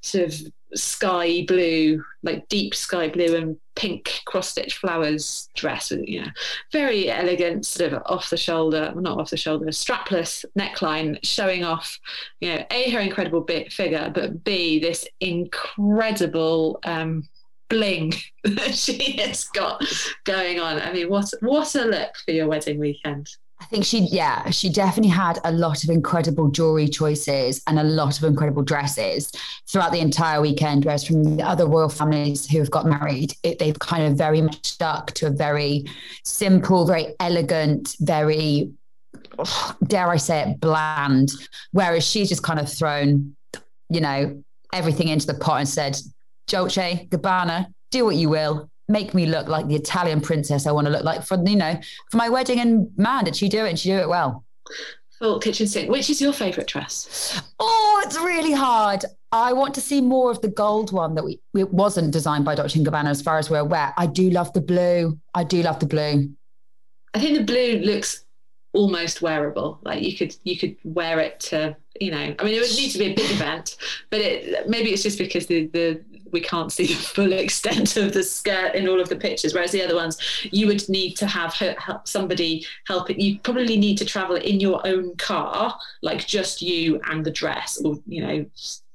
Speaker 2: sort of sky blue, like deep sky blue and pink cross stitch flowers dress. With, you know, very elegant, sort of off the shoulder, well, not off the shoulder, strapless neckline, showing off, you know, a her incredible bit figure, but b this incredible. Um, bling that she has got going on. I mean, what what a look for your wedding weekend.
Speaker 5: I think she, yeah, she definitely had a lot of incredible jewelry choices and a lot of incredible dresses throughout the entire weekend. Whereas from the other royal families who have got married, it, they've kind of very much stuck to a very simple, very elegant, very, dare I say it, bland. Whereas she's just kind of thrown, you know, everything into the pot and said, Dolce, Gabbana, do what you will. Make me look like the Italian princess I want to look like for, you know, for my wedding. And man, did she do it? And she do it well.
Speaker 2: Full kitchen sink. Which is your favourite dress?
Speaker 5: Oh, it's really hard. I want to see more of the gold one that we it wasn't designed by Dolce Gabbana as far as we're aware. I do love the blue. I do love the blue.
Speaker 2: I think the blue looks almost wearable. Like you could you could wear it to you know. I mean, it would need to be a big event, but it maybe it's just because the the we can't see the full extent of the skirt in all of the pictures. Whereas the other ones, you would need to have her, help somebody help it. You probably need to travel in your own car, like just you and the dress, or you know,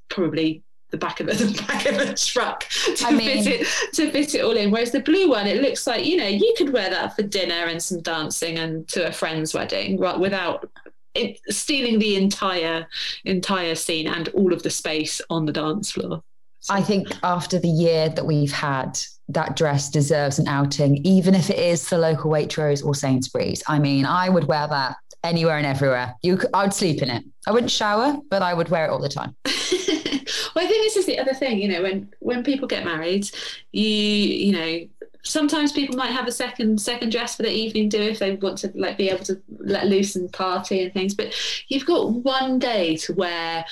Speaker 2: probably the back of a, the back of a truck to
Speaker 5: I mean-
Speaker 2: fit it to fit it all in. Whereas the blue one, it looks like you know you could wear that for dinner and some dancing and to a friend's wedding, right, without it stealing the entire entire scene and all of the space on the dance floor.
Speaker 5: I think after the year that we've had, that dress deserves an outing, even if it is the local Waitrose or Sainsbury's. I mean, I would wear that anywhere and everywhere. You, I would sleep in it. I wouldn't shower, but I would wear it all the time.
Speaker 2: well, I think this is the other thing. You know, when when people get married, you you know sometimes people might have a second second dress for the evening do if they want to like be able to let loose and party and things. But you've got one day to wear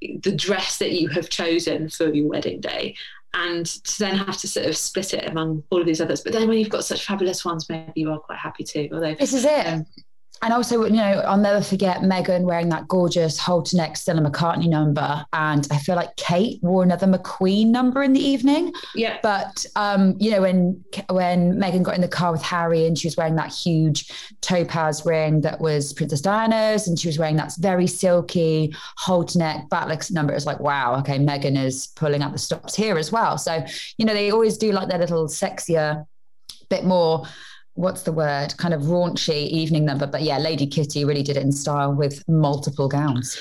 Speaker 2: the dress that you have chosen for your wedding day. And to then have to sort of split it among all of these others. But then when you've got such fabulous ones, maybe you are quite happy to. Although
Speaker 5: This is it.
Speaker 2: Um,
Speaker 5: and also, you know, I'll never forget Meghan wearing that gorgeous halter neck Stella McCartney number. And I feel like Kate wore another McQueen number in the evening.
Speaker 2: yeah,
Speaker 5: But um, you know, when when Meghan got in the car with Harry and she was wearing that huge topaz ring that was Princess Diana's, and she was wearing that very silky halter neck batlix number, it was like, wow, okay, Meghan is pulling up the stops here as well. So, you know, they always do like their little sexier, bit more what's the word, kind of raunchy evening number. But yeah, Lady Kitty really did it in style with multiple gowns.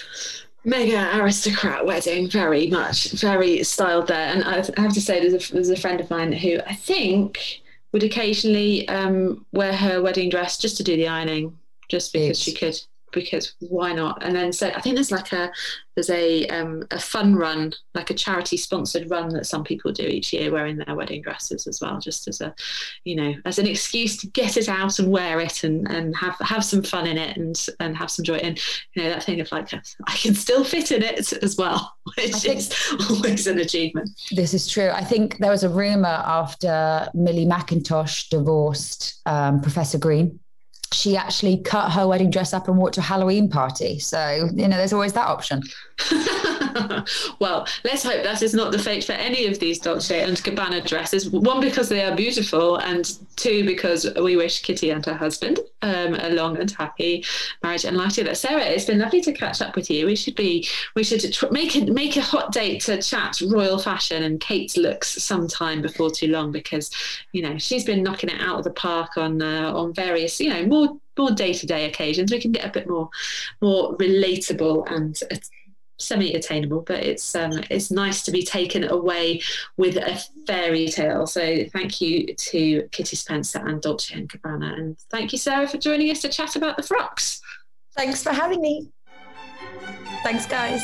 Speaker 2: mega aristocrat wedding, very much, very styled there. And I have to say, there's a, there's a friend of mine who I think would occasionally um, wear her wedding dress just to do the ironing, just because she could. Because why not? And then so I think there's like a there's a um, a fun run, like a charity sponsored run that some people do each year, wearing their wedding dresses as well, just as a you know as an excuse to get it out and wear it and and have have some fun in it and and have some joy. And you know that thing of like I can still fit in it as well, which is always an achievement.
Speaker 5: This is true. I think there was a rumor after Millie Mackintosh divorced um, Professor Green. She actually cut her wedding dress up and walked to a Halloween party. So, you know, there's always that option.
Speaker 2: well, let's hope that is not the fate for any of these Dolce and Gabbana dresses. One, because they are beautiful, and two, because we wish Kitty and her husband um, a long and happy marriage and life together. Sarah, it's been lovely to catch up with you. We should be, we should tr- make it make a hot date to chat royal fashion and Kate's looks sometime before too long, because you know she's been knocking it out of the park on uh, on various, you know, more more day to day occasions. We can get a bit more more relatable and. Uh, semi-attainable but it's um it's nice to be taken away with a fairy tale so thank you to kitty spencer and dolce and gabbana and thank you sarah for joining us to chat about the frocks
Speaker 5: Thanks for having me. Thanks, guys.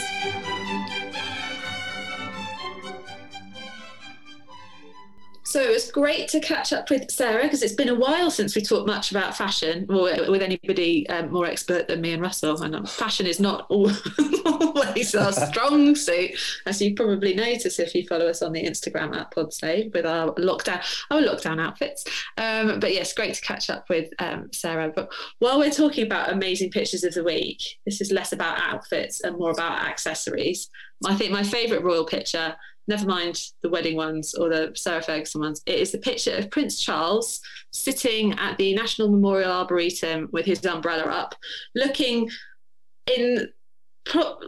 Speaker 2: So it was great to catch up with Sarah because it's been a while since we talked much about fashion or with anybody um, more expert than me and Russell. And um, fashion is not always our strong suit, as you probably notice if you follow us on the Instagram at PodSave with our lockdown our lockdown outfits. Um, but yes, great to catch up with um, Sarah. But while we're talking about amazing pictures of the week, this is less about outfits and more about accessories. I think my favourite royal picture never mind the wedding ones or the Sarah Ferguson ones. It is the picture of Prince Charles sitting at the National Memorial Arboretum with his umbrella up, looking in pro-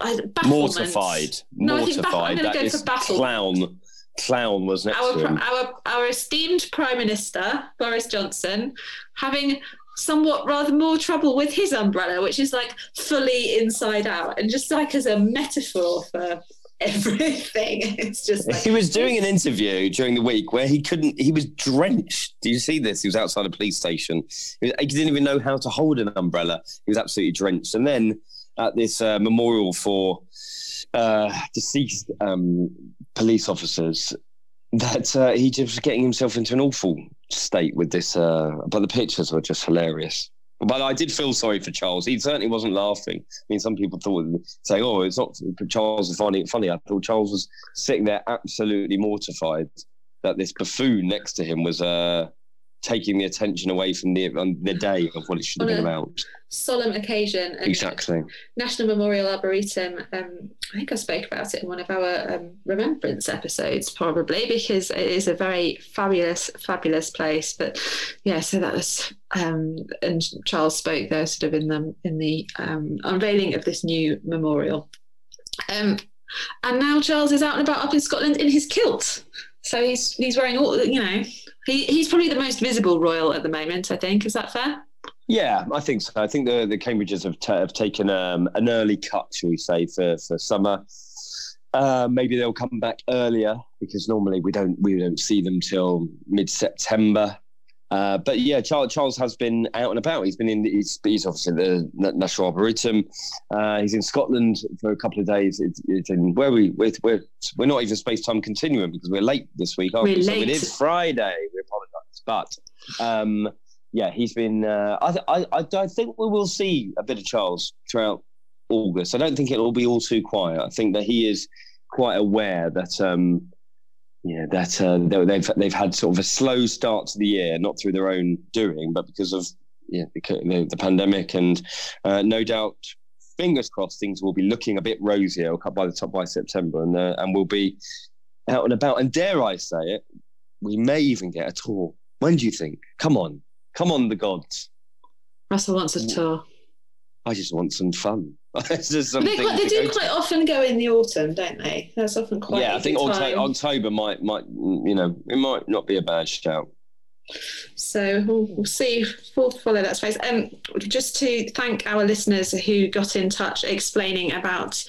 Speaker 3: mortified.
Speaker 2: No,
Speaker 3: mortified.
Speaker 2: I think ba- I'm
Speaker 3: that
Speaker 2: go for battle.
Speaker 3: clown. Clown was next
Speaker 2: our,
Speaker 3: to him.
Speaker 2: Our, our esteemed Prime Minister Boris Johnson having somewhat rather more trouble with his umbrella, which is like fully inside out, and just like as a metaphor for everything. It's just like,
Speaker 3: he was doing an interview during the week where he couldn't. He was drenched. Do you see this? He was outside a police station. He, was, he didn't even know how to hold an umbrella. He was absolutely drenched. And then at this uh, memorial for uh, deceased um, police officers, that uh, he just was getting himself into an awful state with this. Uh, but the pictures were just hilarious. But I did feel sorry for Charles. He certainly wasn't laughing. I mean, some people thought saying, "Oh, it's not." Charles was finding it funny. I thought Charles was sitting there absolutely mortified that this buffoon next to him was uh, taking the attention away from the the day of what it should have been about.
Speaker 2: Solemn occasion.
Speaker 3: exactly.
Speaker 2: National Memorial Arboretum. Um, I think I spoke about it in one of our um, remembrance episodes, probably because it is a very fabulous, fabulous place. But yeah, so that was. Um, and Charles spoke there, sort of in the in the um, unveiling of this new memorial. Um, and now Charles is out and about up in Scotland in his kilt. So he's he's wearing all you know he, he's probably the most visible royal at the moment, I think. Is that fair?
Speaker 3: Yeah, I think so. I think the the Cambridges have, t- have taken um, an early cut, shall we say, for for summer. Uh, maybe they'll come back earlier because normally we don't we don't see them till mid September. Uh, but yeah, Charles, Charles has been out and about. He's been in. He's, he's obviously the National Arboretum. Uh, he's in Scotland for a couple of days. It's, it's in where we we're, we're, we're not even space time continuum because we're late this week. Aren't
Speaker 2: we're
Speaker 3: we?
Speaker 2: late.
Speaker 3: So it is Friday. We apologise, but um, yeah, he's been. Uh, I, I I think we will see a bit of Charles throughout August. I don't think it'll be all too quiet. I think that he is quite aware that. Um, yeah, that uh, they've they've had sort of a slow start to the year, not through their own doing, but because of yeah the, the pandemic, and uh, no doubt, fingers crossed, things will be looking a bit rosier by the top by September, and uh, and we'll be out and about. And dare I say it, we may even get a tour. When do you think? Come on, come on, the gods.
Speaker 2: Russell wants a tour.
Speaker 3: I just want some fun.
Speaker 2: they, they do quite often go in the autumn, don't they? That's often quite.
Speaker 3: Yeah, I think
Speaker 2: October,
Speaker 3: October might might you know it might not be a bad shout.
Speaker 2: So we'll, we'll see. We'll follow that space. Um, just to thank our listeners who got in touch explaining about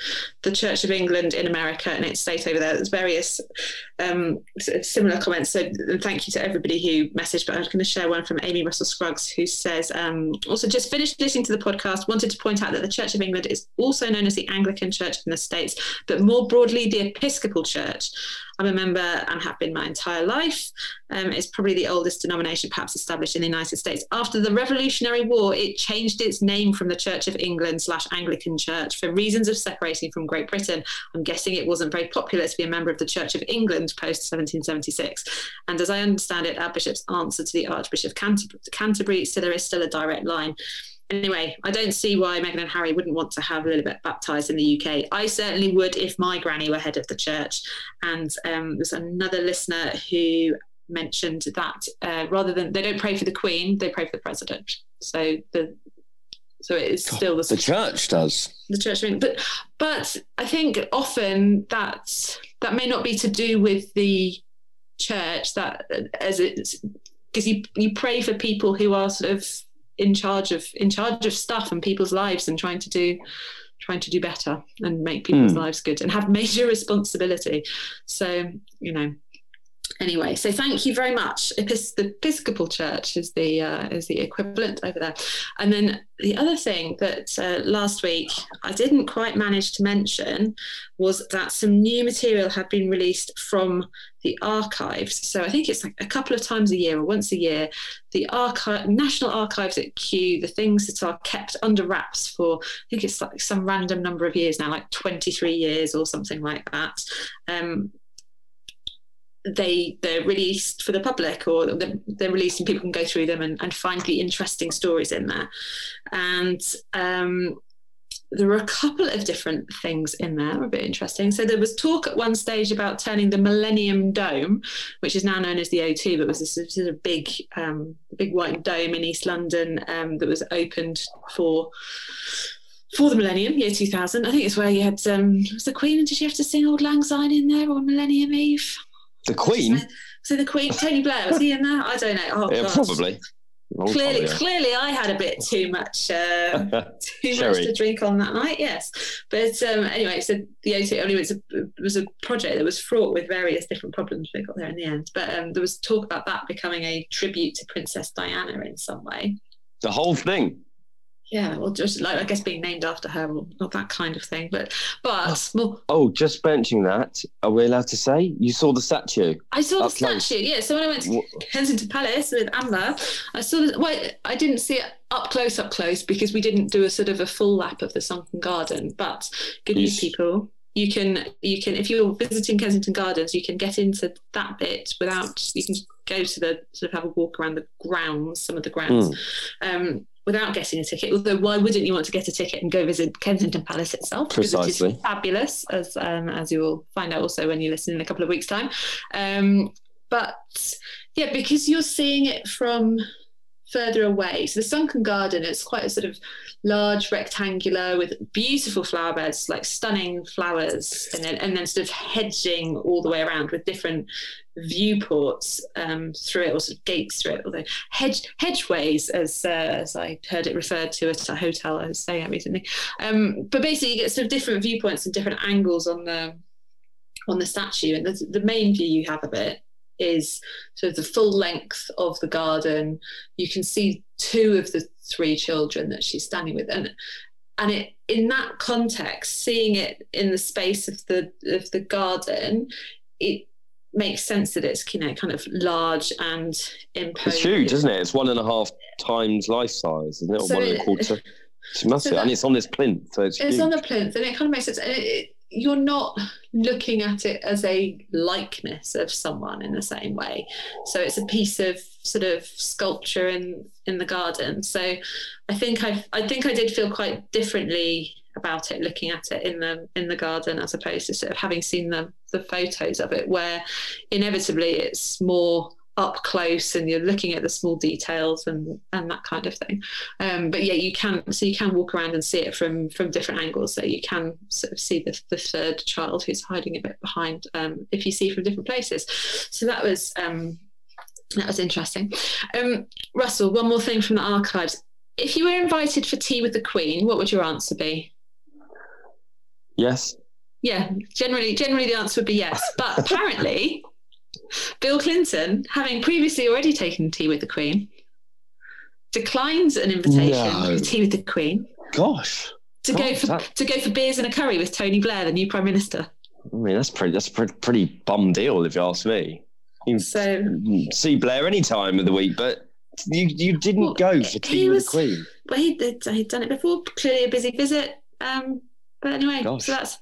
Speaker 2: the Church of England in America and its state over there. There's various um, similar comments. So thank you to everybody who messaged. But I'm going to share one from Amy Russell Scruggs who says, um, also just finished listening to the podcast. Wanted to point out that the Church of England is also known as the Anglican Church in the States, but more broadly the Episcopal Church. I'm a member and have been my entire life. Um, it's probably the oldest denomination perhaps established in the United States. After the Revolutionary War, it changed its name from the Church of England slash Anglican Church for reasons of separating from Great Britain. I'm guessing it wasn't very popular to be a member of the Church of England post 1776. And as I understand it, our bishop's answer to the Archbishop of Canterbury, Canterbury so there is still a direct line anyway, I don't see why Meghan and Harry wouldn't want to have Lilibet baptized in the UK. I certainly would if my granny were head of the church. And um, there's another listener who mentioned that uh, rather than they don't pray for the Queen, they pray for the President. So the so it is still the,
Speaker 3: the church does.
Speaker 2: The church, but but I think often that that may not be to do with the church that as it's because you you pray for people who are sort of in charge of in charge of stuff and people's lives and trying to do trying to do better and make people's mm. lives good and have major responsibility. So you know anyway, so thank you very much. Epis- the Episcopal Church is the uh, is the equivalent over there. And then the other thing that uh, last week I didn't quite manage to mention was that some new material had been released from the archives. So I think it's like a couple of times a year or once a year, the archive, National Archives at Kew, the things that are kept under wraps for I think it's like some random number of years now, like 23 years or something like that. Um, they they're released for the public or they're, they're released and people can go through them and, and find the interesting stories in there and um, there were a couple of different things in there were a bit interesting so there was talk at one stage about turning the millennium dome which is now known as the o2 but was this sort of big um, big white dome in east london um, that was opened for for the millennium, year 2000. I think it's where you had, um, was the Queen, and did you have to sing Auld Lang Syne in there on Millennium Eve?
Speaker 3: The Queen?
Speaker 2: So the Queen, Tony Blair, was he in there? I don't know. Oh,
Speaker 3: yeah, probably. Long time
Speaker 2: Clearly, clearly, I had a bit too much, uh, too much to drink on that night. Yes, but um, anyway, so the O2 only was a was a project that was fraught with various different problems. We got there in the end, but um, there was talk about that becoming a tribute to Princess Diana in some way.
Speaker 3: The whole thing.
Speaker 2: Yeah, or just like I guess being named after her, or not that kind of thing. But but more,
Speaker 3: Oh, just mentioning that. Are we allowed to say? You saw the statue?
Speaker 2: I saw the
Speaker 3: close.
Speaker 2: statue. Yeah, so when I went to Kensington Palace with Amber, I saw. The, well, I didn't see it up close, up close because we didn't do a sort of a full lap of the sunken garden. But good news, people. You can, you can, if you're visiting Kensington Gardens, you can get into that bit without. You can go to the sort of have a walk around the grounds, some of the grounds,
Speaker 3: Hmm.
Speaker 2: um, without getting a ticket. Although, why wouldn't you want to get a ticket and go visit Kensington Palace itself? Because it
Speaker 3: Precisely.
Speaker 2: is fabulous, as um, as you will find out also when you listen in a couple of weeks' time. Um, but yeah, because you're seeing it from further away. So the sunken garden is quite a sort of large rectangular with beautiful flower beds, like stunning flowers, and then and then sort of hedging all the way around with different viewports um, through it, or sort of gates through it, although hedge hedgeways, as uh, as I heard it referred to at a hotel I was staying at recently. Um, but basically, you get sort of different viewpoints and different angles on the on the statue, and the, the main view you have of it is sort of the full length of the garden. You can see two of the three children that she's standing with, and and it in that context, seeing it in the space of the of the garden, it makes sense that it's you know kind of large and imposing.
Speaker 3: It's huge, isn't it? It's one and a half times life size, isn't it? Or
Speaker 2: So
Speaker 3: one and a quarter. It's massive.
Speaker 2: that-
Speaker 3: and it's on this plinth, so it's,
Speaker 2: It's
Speaker 3: huge.
Speaker 2: on the plinth, and it kind of makes sense. And it, it, you're not looking at it as a likeness of someone in the same way. So it's a piece of sort of sculpture in in the garden. So I think I I think I did feel quite differently about it looking at it in the in the garden as opposed to sort of having seen the the photos of it where inevitably it's more up close and you're looking at the small details and and that kind of thing. Um, but yeah you can so you can walk around and see it from from different angles. So you can sort of see the, the third child who's hiding a bit behind um, if you see from different places. So that was um, that was interesting. Um, russell one more thing from the archives. If you were invited for tea with the queen what would your answer be?
Speaker 3: Yes.
Speaker 2: yeah, generally, generally the answer would be yes. But apparently, Bill Clinton, having previously already taken tea with the Queen, declines an invitation
Speaker 3: No.
Speaker 2: for tea with the Queen
Speaker 3: Gosh.
Speaker 2: to go for
Speaker 3: that-
Speaker 2: to go for beers and a curry with Tony Blair, the new Prime Minister.
Speaker 3: I mean, that's pretty. That's a pretty, pretty bum deal, if you ask me. You
Speaker 2: So
Speaker 3: can see Blair any time of the week, but you you didn't
Speaker 2: Well,
Speaker 3: go for tea with
Speaker 2: was-
Speaker 3: the Queen.
Speaker 2: well, he he'd done it before. Clearly, a busy visit. Um, but anyway,
Speaker 3: Gosh.
Speaker 2: so that's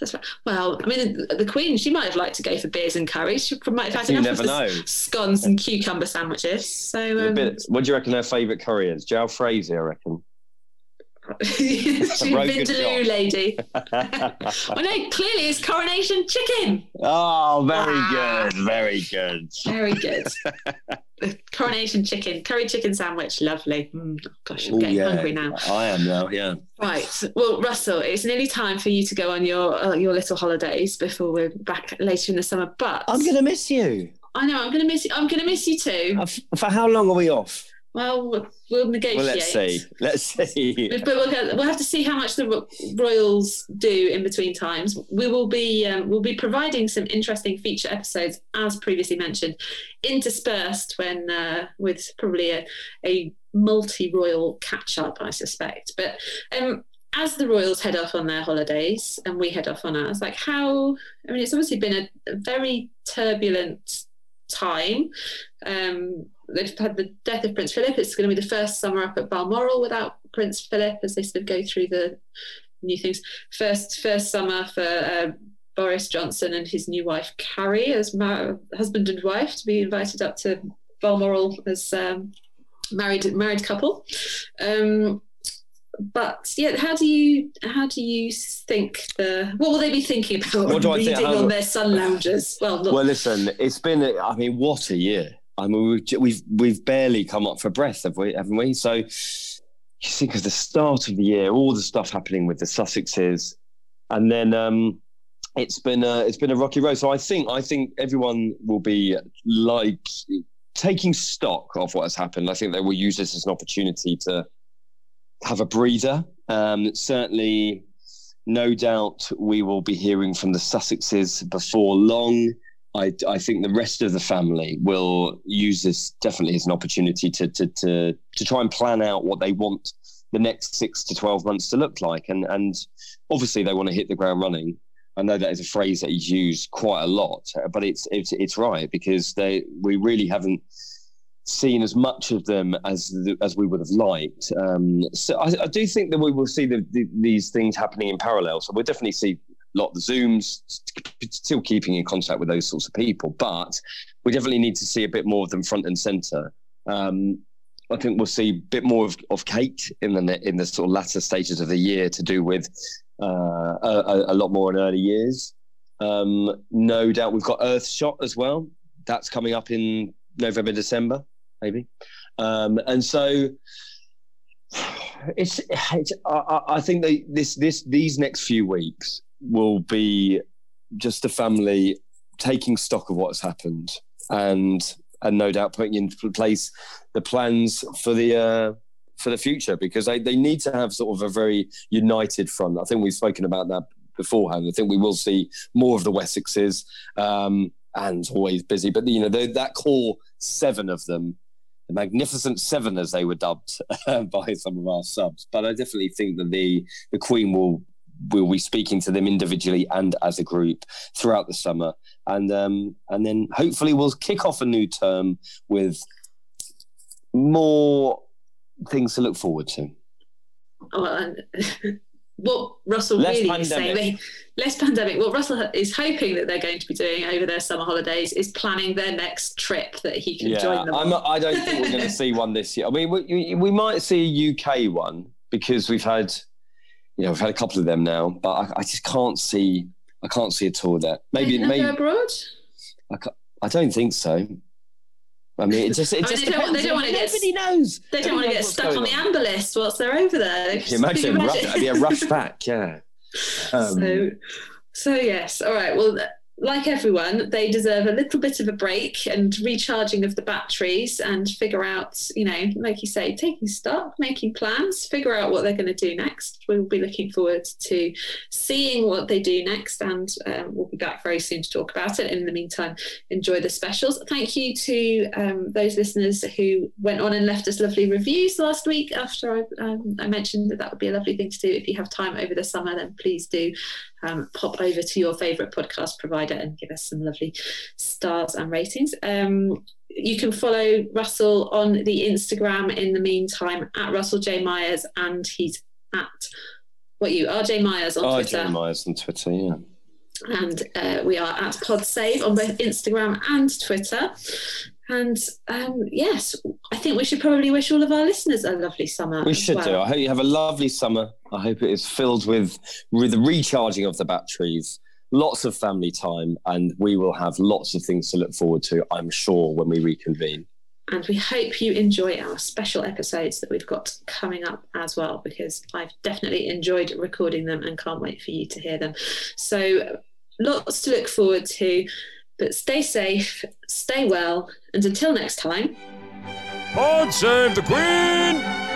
Speaker 2: that's right. Well, I mean, the, the Queen, she might have liked to go for beers and curries. She might have had
Speaker 3: You
Speaker 2: enough of scones and cucumber sandwiches. So um,
Speaker 3: bit- what do you reckon her favourite curry is? Jalfrezi, I reckon.
Speaker 2: She's Vindaloo lady. well, no, clearly it's coronation chicken.
Speaker 3: oh, very
Speaker 2: Ah.
Speaker 3: good, very good.
Speaker 2: Very good. the coronation chicken, curry chicken sandwich, lovely. Mm, gosh, I'm
Speaker 3: Oh,
Speaker 2: getting
Speaker 3: yeah.
Speaker 2: hungry now.
Speaker 3: I am now. Yeah.
Speaker 2: Right. Well, Russell, it's nearly time for you to go on your uh, your little holidays before we're back later in the summer. But
Speaker 3: I'm gonna miss you.
Speaker 2: I know I'm going to miss you. I'm going to miss you too.
Speaker 3: Uh, For how long are we off?
Speaker 2: Well, we'll, we'll negotiate.
Speaker 3: Well, let's see. Let's see.
Speaker 2: But we'll, we'll have to see how much the Royals do in between times. We will be um, we'll be providing some interesting feature episodes, as previously mentioned, interspersed when uh, with probably a, a multi royal catch up, I suspect. But um, as the Royals head off on their holidays and we head off on ours, like how? I mean, it's obviously been a very turbulent time. Um, they've had the death of Prince Philip. It's going to be the first summer up at Balmoral without Prince Philip as they sort of go through the new things. First, first summer for uh, Boris Johnson and his new wife Carrie as mar- husband and wife to be invited up to Balmoral as um, married married couple. Um, but yeah, how do you how do you think the what will they be thinking about
Speaker 3: What do I
Speaker 2: reading
Speaker 3: think?
Speaker 2: On their sun loungers? Well, not,
Speaker 3: Well, listen, it's been I mean, what a year! I mean, we've we've we've barely come up for breath, have we? Haven't we? So, you think of the start of the year, all the stuff happening with the Sussexes, and then um, it's been a, it's been a rocky road. So I think I think everyone will be like taking stock of what has happened. I think they will use this as an opportunity to have a breather. Um, certainly, no doubt we will be hearing from the Sussexes before long. I, I think the rest of the family will use this definitely as an opportunity to, to, to, to try and plan out what they want the next six to 12 months to look like. And, and obviously, they want to hit the ground running. I know that is a phrase that he's used quite a lot, but it's, it's, it's right because they, we really haven't seen as much of them as the, as we would have liked. Um, so I, I do think that we will see the, the, these things happening in parallel. So we'll definitely see a lot of the Zooms, still keeping in contact with those sorts of people, but we definitely need to see a bit more of them front and centre. Um, I think we'll see a bit more of, of Kate in the in the sort of latter stages of the year to do with uh, a, a lot more in early years. Um, no doubt we've got Earthshot as well. That's coming up in November, December, maybe. Um, and so it's, it's I- I, think this this these next few weeks will be just the family taking stock of what's happened and and no doubt putting into place the plans for the uh, for the future because they, they need to have sort of a very united front. I think we've spoken about that beforehand. I think we will see more of the Wessexes um, and always busy, but you know that core seven of them, the magnificent seven as they were dubbed by some of our subs. But I definitely think that the the Queen will will be speaking to them individually and as a group throughout the summer, and um, and then hopefully we'll kick off a new term with more things to look forward to.
Speaker 2: Oh, and what Russell
Speaker 3: Less
Speaker 2: really is saying, they- less pandemic. What Russell is hoping that they're going to be doing over their summer holidays is planning their next trip that he can join them.
Speaker 3: I'm
Speaker 2: on.
Speaker 3: not, I don't think we're going to see one this year. I mean, we, we might see a UK one because we've had, you know, we've had a couple of them now, but I, I just can't see. I can't see a tour there. Maybe, maybe
Speaker 2: abroad.
Speaker 3: I, I don't think so. I mean, it just, it
Speaker 2: I mean,
Speaker 3: just
Speaker 2: they don't- they don't wanna get-
Speaker 3: Nobody knows.
Speaker 2: They don't want to get stuck on the amber list whilst they're over there.
Speaker 3: You imagine? Rush, it'd be a rush back, yeah. Um,
Speaker 2: so, so yes. All right. Well, like everyone, they deserve a little bit of a break and recharging of the batteries and figure out, you know, like you say, taking stock, making plans, figure out what they're going to do next. We'll be looking forward to seeing what they do next, and um, we'll be back very soon to talk about it. In the meantime, enjoy the specials. Thank you to um, those listeners who went on and left us lovely reviews last week. After I, um, I mentioned that that would be a lovely thing to do. If you have time over the summer, then please do um, pop over to your favourite podcast provider and give us some lovely stars and ratings. Um, you can follow Russell on the Instagram in the meantime at Russell J Myers, and he's at what you RJ Myers on
Speaker 3: oh,
Speaker 2: Twitter
Speaker 3: RJ Myers on Twitter, yeah.
Speaker 2: and uh, we are at PodSave on both Instagram and Twitter. And um, yes, I think we should probably wish all of our listeners a lovely summer.
Speaker 3: We should do. I hope you have a lovely summer. I hope it is filled with, with the recharging of the batteries, lots of family time, and we will have lots of things to look forward to, I'm sure, when we reconvene.
Speaker 2: And we hope you enjoy our special episodes that we've got coming up as well, because I've definitely enjoyed recording them and can't wait for you to hear them. So, lots to look forward to. But stay safe, stay well, and until next time.
Speaker 1: God save the Queen!